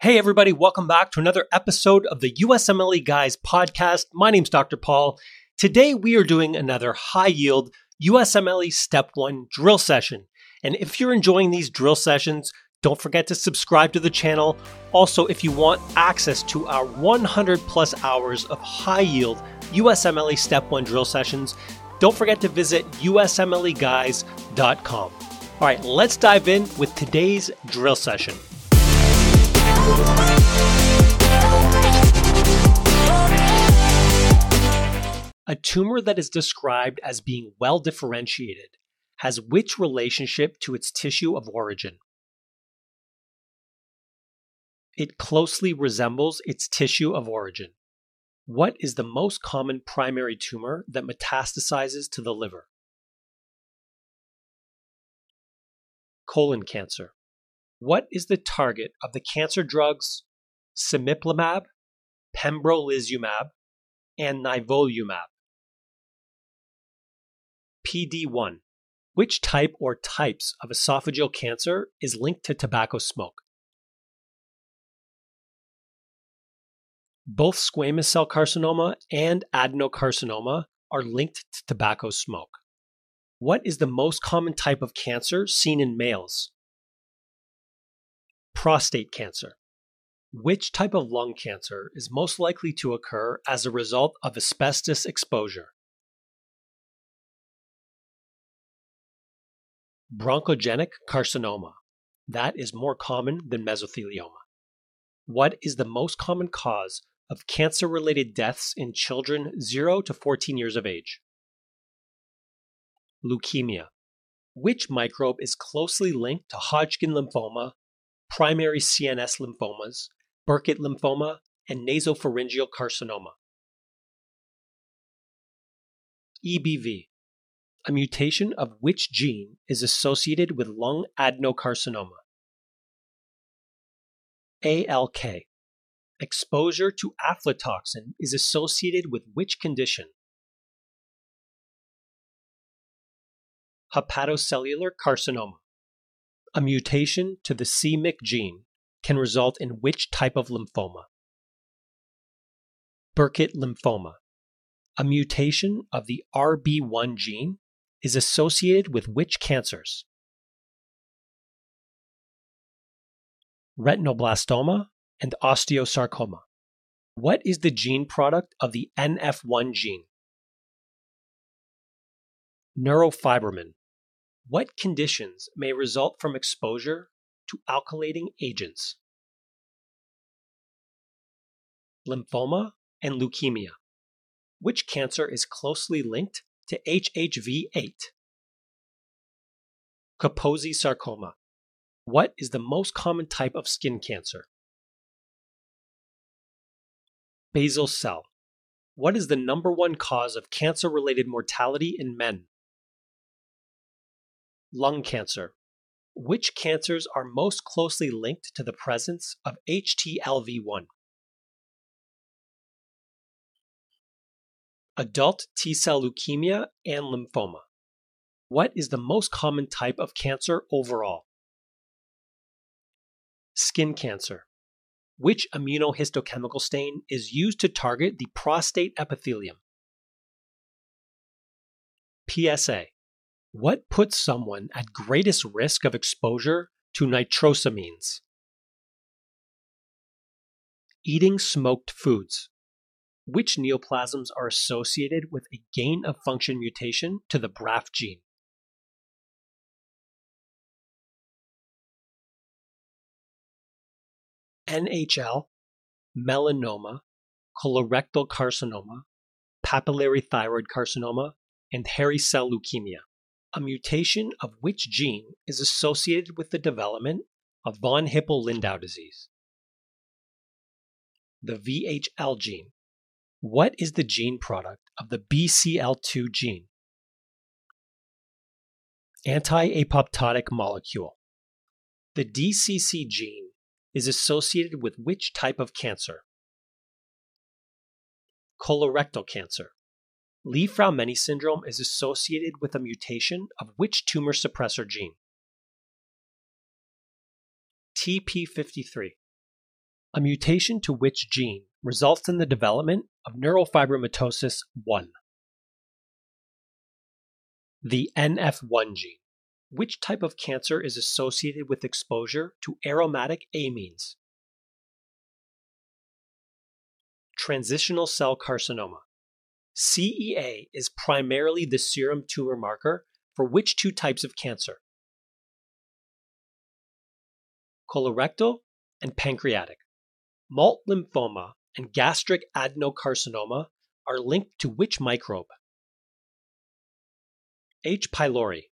Hey, everybody, welcome back to another episode of the USMLE Guys podcast. My name's Dr. Paul. Today, we are doing another high yield USMLE Step 1 drill session. And if you're enjoying these drill sessions, don't forget to subscribe to the channel. Also, if you want access to our 100 plus hours of high yield USMLE Step 1 drill sessions, don't forget to visit usmleguys.com. All right, let's dive in with today's drill session. A tumor that is described as being well differentiated has which relationship to its tissue of origin? It closely resembles its tissue of origin. What is the most common primary tumor that metastasizes to the liver? Colon cancer. What is the target of the cancer drugs cemiplimab, pembrolizumab, and nivolumab? PD1. Which type or types of esophageal cancer is linked to tobacco smoke? Both squamous cell carcinoma and adenocarcinoma are linked to tobacco smoke. What is the most common type of cancer seen in males? Prostate cancer. Which type of lung cancer is most likely to occur as a result of asbestos exposure? Bronchogenic carcinoma. That is more common than mesothelioma. What is the most common cause of cancer related deaths in children 0 to 14 years of age? Leukemia. Which microbe is closely linked to Hodgkin lymphoma primary CNS lymphomas, Burkitt lymphoma, and nasopharyngeal carcinoma. EBV, a mutation of which gene is associated with lung adenocarcinoma? ALK, exposure to aflatoxin is associated with which condition? Hepatocellular carcinoma. A mutation to the c-Myc gene can result in which type of lymphoma? Burkitt lymphoma. A mutation of the RB1 gene is associated with which cancers? Retinoblastoma and osteosarcoma. What is the gene product of the NF1 gene? Neurofibromin. What conditions may result from exposure to alkylating agents? Lymphoma and leukemia. Which cancer is closely linked to HHV8? Kaposi sarcoma. What is the most common type of skin cancer? Basal cell. What is the number one cause of cancer related mortality in men? Lung cancer. Which cancers are most closely linked to the presence of HTLV1? Adult T cell leukemia and lymphoma. What is the most common type of cancer overall? Skin cancer. Which immunohistochemical stain is used to target the prostate epithelium? PSA. What puts someone at greatest risk of exposure to nitrosamines? Eating smoked foods. Which neoplasms are associated with a gain of function mutation to the BRAF gene? NHL, melanoma, colorectal carcinoma, papillary thyroid carcinoma, and hairy cell leukemia a mutation of which gene is associated with the development of von Hippel-Lindau disease? The VHL gene. What is the gene product of the BCL2 gene? Anti apoptotic molecule. The DCC gene is associated with which type of cancer? Colorectal cancer. Li-Fraumeni syndrome is associated with a mutation of which tumor suppressor gene? TP53. A mutation to which gene results in the development of neurofibromatosis 1? The NF1 gene. Which type of cancer is associated with exposure to aromatic amines? Transitional cell carcinoma. CEA is primarily the serum tumor marker for which two types of cancer? Colorectal and pancreatic. Malt lymphoma and gastric adenocarcinoma are linked to which microbe? H. pylori.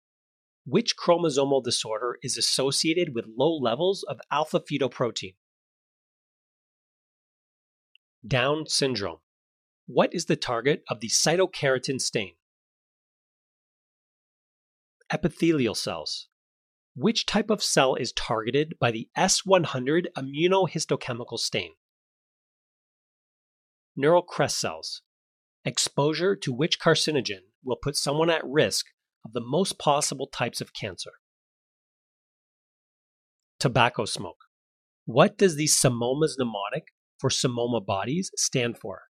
Which chromosomal disorder is associated with low levels of alpha fetoprotein? Down syndrome. What is the target of the cytokeratin stain? Epithelial cells. Which type of cell is targeted by the S100 immunohistochemical stain? Neural crest cells. Exposure to which carcinogen will put someone at risk of the most possible types of cancer? Tobacco smoke. What does the Psammoma's mnemonic for Simoma bodies stand for?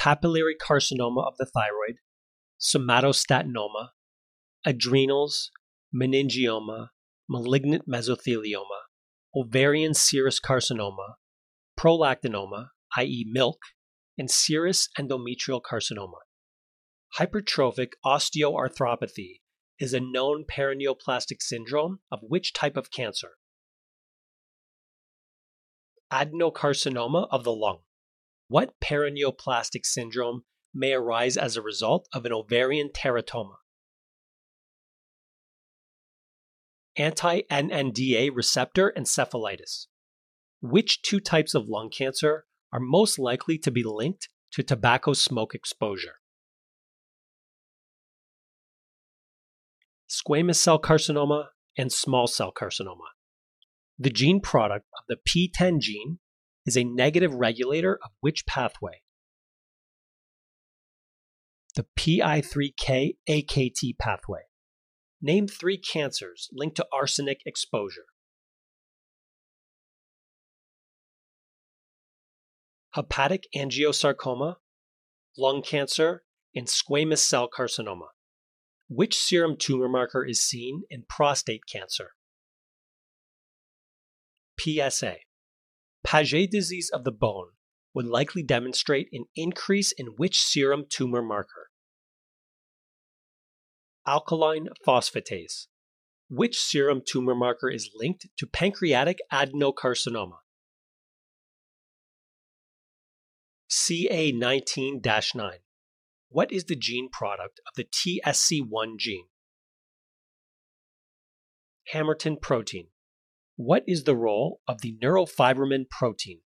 Papillary carcinoma of the thyroid, somatostatinoma, adrenals, meningioma, malignant mesothelioma, ovarian serous carcinoma, prolactinoma, i.e., milk, and serous endometrial carcinoma. Hypertrophic osteoarthropathy is a known paraneoplastic syndrome of which type of cancer? Adenocarcinoma of the lung. What paraneoplastic syndrome may arise as a result of an ovarian teratoma? Anti NMDA receptor encephalitis. Which two types of lung cancer are most likely to be linked to tobacco smoke exposure? Squamous cell carcinoma and small cell carcinoma. The gene product of the PTEN gene is a negative regulator of which pathway? The PI3K AKT pathway. Name three cancers linked to arsenic exposure. Hepatic angiosarcoma, lung cancer, and squamous cell carcinoma. Which serum tumor marker is seen in prostate cancer? PSA. Paget disease of the bone would likely demonstrate an increase in which serum tumor marker? Alkaline phosphatase. Which serum tumor marker is linked to pancreatic adenocarcinoma? CA19 9. What is the gene product of the TSC1 gene? Hamartin protein. What is the role of the neurofibromin protein?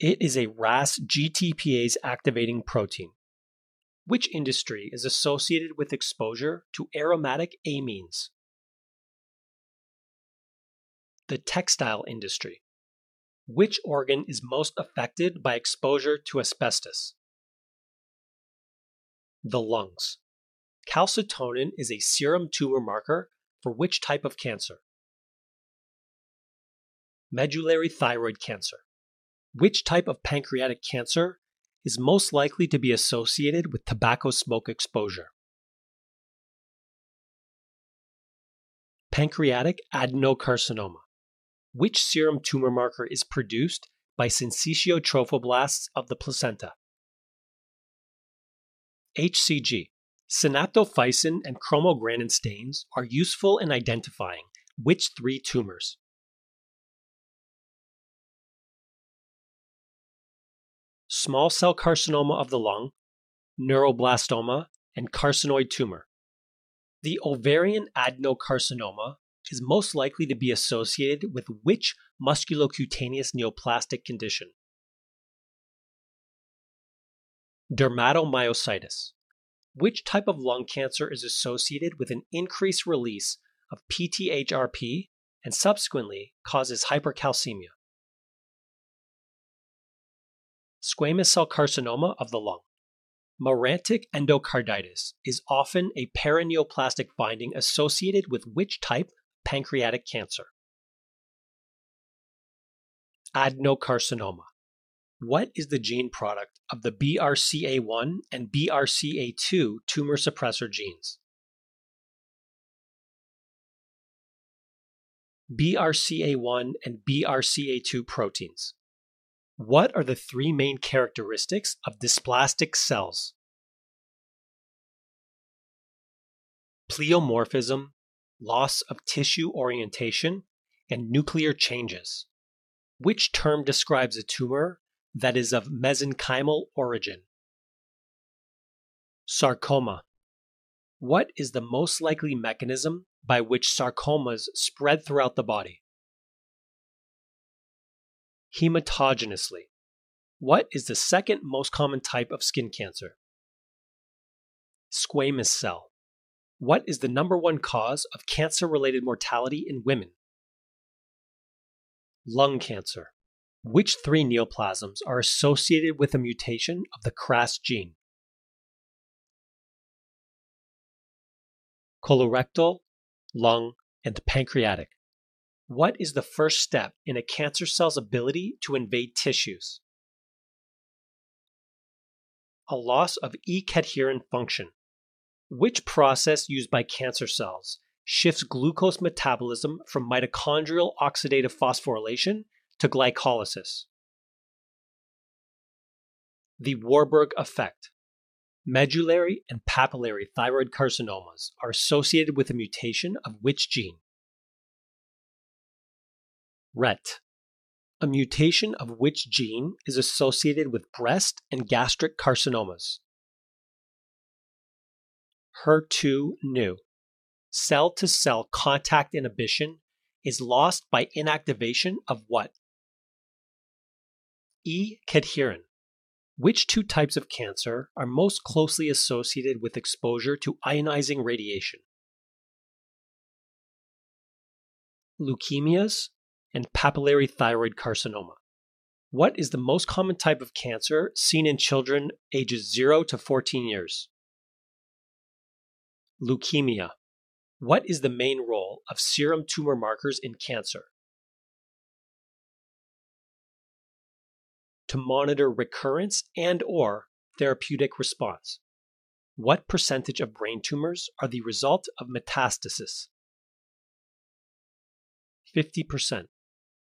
It is a RAS GTPase activating protein. Which industry is associated with exposure to aromatic amines? The textile industry. Which organ is most affected by exposure to asbestos? The lungs. Calcitonin is a serum tumor marker for which type of cancer? Medullary thyroid cancer. Which type of pancreatic cancer is most likely to be associated with tobacco smoke exposure? Pancreatic adenocarcinoma. Which serum tumor marker is produced by syncytial trophoblasts of the placenta? HCG. Synaptophysin and chromogranin stains are useful in identifying which three tumors? Small cell carcinoma of the lung, neuroblastoma, and carcinoid tumor. The ovarian adenocarcinoma is most likely to be associated with which musculocutaneous neoplastic condition? Dermatomyositis which type of lung cancer is associated with an increased release of PTHRP and subsequently causes hypercalcemia. Squamous cell carcinoma of the lung. Marantic endocarditis is often a paraneoplastic finding associated with which type pancreatic cancer? Adenocarcinoma. What is the gene product of the BRCA1 and BRCA2 tumor suppressor genes? BRCA1 and BRCA2 proteins. What are the three main characteristics of dysplastic cells? Pleomorphism, loss of tissue orientation, and nuclear changes. Which term describes a tumor that is of mesenchymal origin? Sarcoma. What is the most likely mechanism by which sarcomas spread throughout the body? Hematogenously. What is the second most common type of skin cancer? Squamous cell. What is the number one cause of cancer related mortality in women? Lung cancer. Which three neoplasms are associated with a mutation of the KRAS gene? Colorectal, lung, and pancreatic. What is the first step in a cancer cell's ability to invade tissues? A loss of E-cadherin function. Which process used by cancer cells shifts glucose metabolism from mitochondrial oxidative phosphorylation to glycolysis? The Warburg effect. Medullary and papillary thyroid carcinomas are associated with a mutation of which gene? RET. A mutation of which gene is associated with breast and gastric carcinomas? HER2 neu. Cell to cell contact inhibition is lost by inactivation of what? E. cadherin. Which two types of cancer are most closely associated with exposure to ionizing radiation? Leukemias and papillary thyroid carcinoma. What is the most common type of cancer seen in children ages 0 to 14 years? Leukemia. What is the main role of serum tumor markers in cancer? To monitor recurrence and or therapeutic response. What percentage of brain tumors are the result of metastasis? 50%.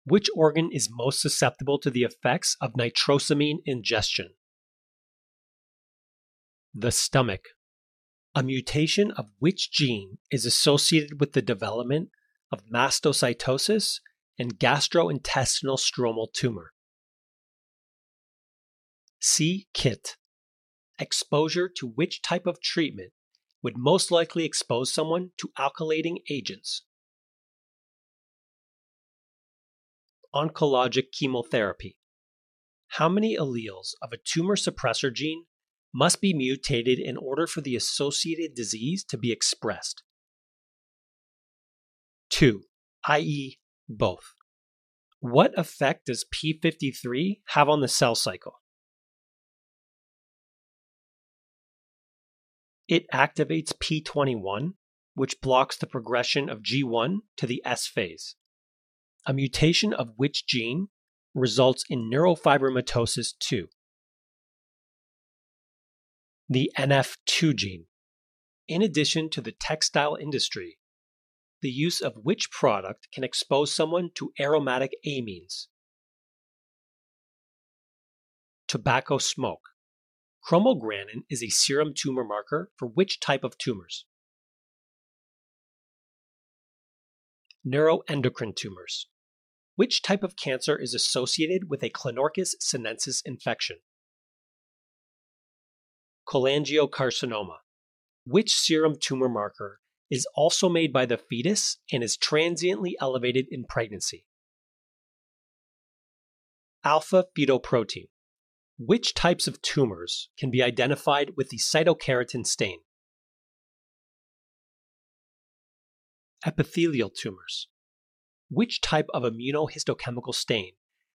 Which organ is most susceptible to the effects of nitrosamine ingestion? The stomach. A mutation of which gene is associated with the development of mastocytosis and gastrointestinal stromal tumor? C. KIT. Exposure to which type of treatment would most likely expose someone to alkylating agents? oncologic chemotherapy. How many alleles of a tumor suppressor gene must be mutated in order for the associated disease to be expressed? 2. i.e., both. What effect does p53 have on the cell cycle? It activates p21, which blocks the progression of G1 to the S phase a mutation of which gene results in neurofibromatosis 2. The NF2 gene. In addition to the textile industry, the use of which product can expose someone to aromatic amines? Tobacco smoke. Chromogranin is a serum tumor marker for which type of tumors? Neuroendocrine tumors. Which type of cancer is associated with a Clonorchis sinensis infection? Cholangiocarcinoma. Which serum tumor marker is also made by the fetus and is transiently elevated in pregnancy? Alpha fetoprotein. Which types of tumors can be identified with the cytokeratin stain? Epithelial tumors which type of immunohistochemical stain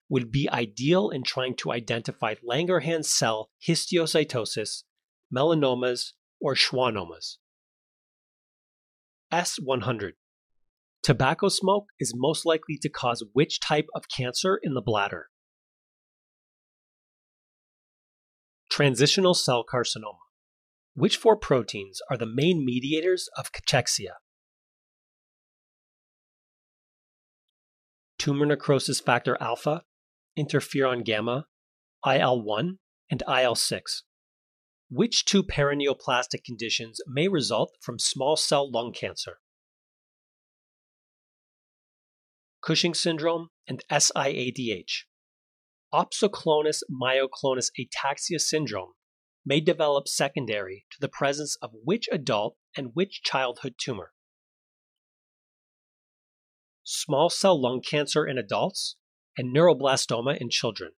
would be ideal in trying to identify Langerhans cell histiocytosis, melanomas, or schwannomas. S100. Tobacco smoke is most likely to cause which type of cancer in the bladder? Transitional cell carcinoma. Which four proteins are the main mediators of cachexia? Tumor necrosis factor alpha, interferon gamma, IL 1, and IL 6. Which two paraneoplastic conditions may result from small cell lung cancer? Cushing syndrome and SIADH. Opsoclonus myoclonus ataxia syndrome may develop secondary to the presence of which adult and which childhood tumor? Small cell lung cancer in adults and neuroblastoma in children.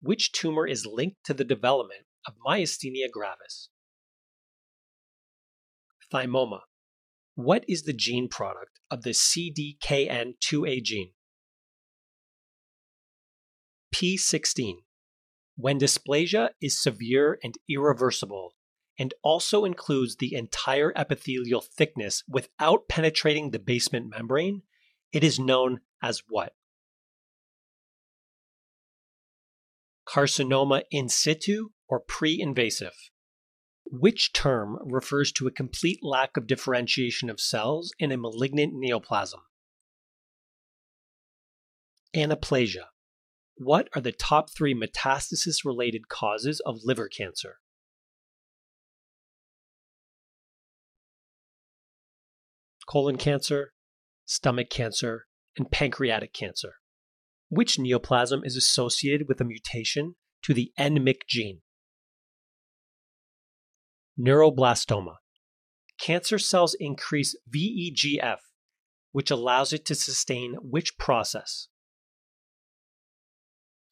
Which tumor is linked to the development of myasthenia gravis. Thymoma. What is the gene product of the CDKN2A gene? P16. When dysplasia is severe and irreversible, and also includes the entire epithelial thickness without penetrating the basement membrane, it is known as what? Carcinoma in situ or pre invasive. Which term refers to a complete lack of differentiation of cells in a malignant neoplasm? Anaplasia. What are the top three metastasis related causes of liver cancer? Colon cancer, stomach cancer, and pancreatic cancer. Which neoplasm is associated with a mutation to the NMYC gene? Neuroblastoma. Cancer cells increase VEGF, which allows it to sustain which process?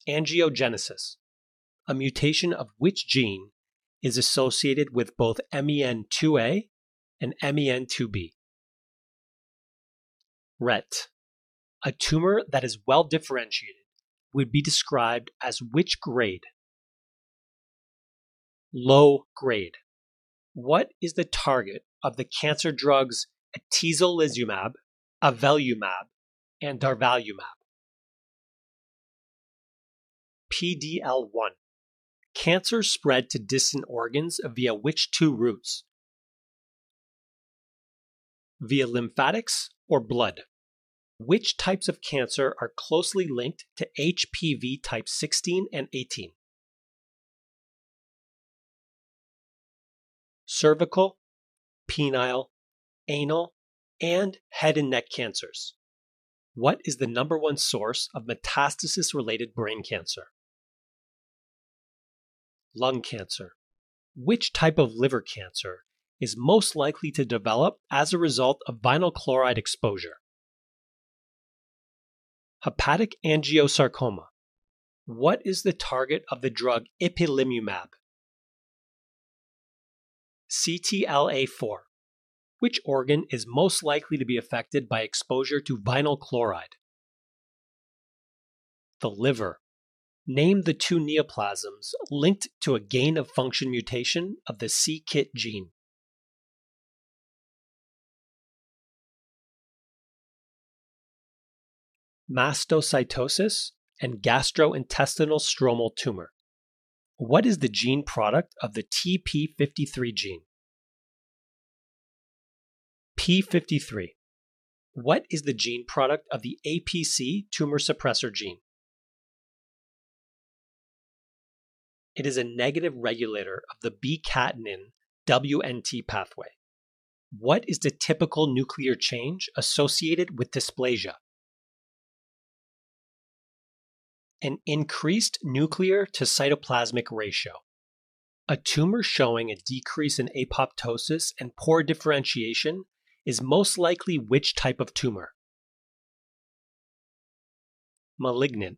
Angiogenesis. A mutation of which gene is associated with both MEN2A and MEN2B? RET. A tumor that is well differentiated would be described as which grade? Low grade. What is the target of the cancer drugs atezolizumab, avelumab, and durvalumab? PDL1. Cancer spread to distant organs via which two routes? Via lymphatics or blood? Which types of cancer are closely linked to HPV type 16 and 18? cervical, penile, anal, and head and neck cancers. What is the number one source of metastasis related brain cancer? Lung cancer. Which type of liver cancer is most likely to develop as a result of vinyl chloride exposure? Hepatic angiosarcoma. What is the target of the drug ipilimumab? CTLA4. Which organ is most likely to be affected by exposure to vinyl chloride? The liver. Name the two neoplasms linked to a gain of function mutation of the c-KIT gene. Mastocytosis and gastrointestinal stromal tumor. What is the gene product of the TP53 gene? P53. What is the gene product of the APC tumor suppressor gene? It is a negative regulator of the B-catenin WNT pathway. What is the typical nuclear change associated with dysplasia? an increased nuclear to cytoplasmic ratio. A tumor showing a decrease in apoptosis and poor differentiation is most likely which type of tumor? Malignant.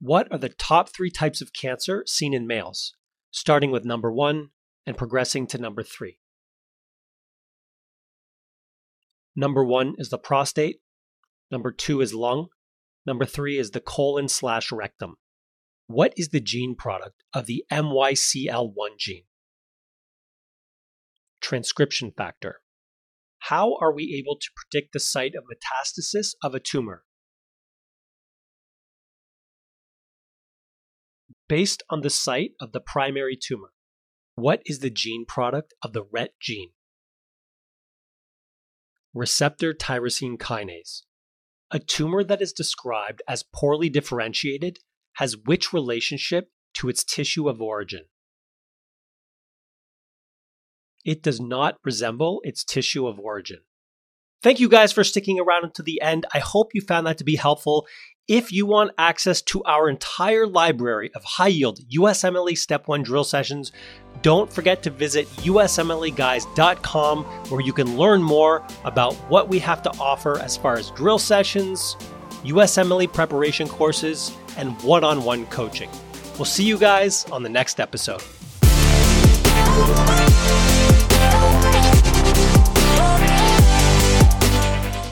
What are the top three types of cancer seen in males, starting with number one and progressing to number three? Number one is the prostate, number two is lung, Number three is the colon slash rectum. What is the gene product of the MYCL1 gene? Transcription factor. How are we able to predict the site of metastasis of a tumor? Based on the site of the primary tumor, what is the gene product of the RET gene? Receptor tyrosine kinase. A tumor that is described as poorly differentiated has which relationship to its tissue of origin? It does not resemble its tissue of origin. Thank you guys for sticking around until the end. I hope you found that to be helpful. If you want access to our entire library of high yield USMLE Step 1 drill sessions, don't forget to visit usmleguys.com where you can learn more about what we have to offer as far as drill sessions, USMLE preparation courses, and one on one coaching. We'll see you guys on the next episode.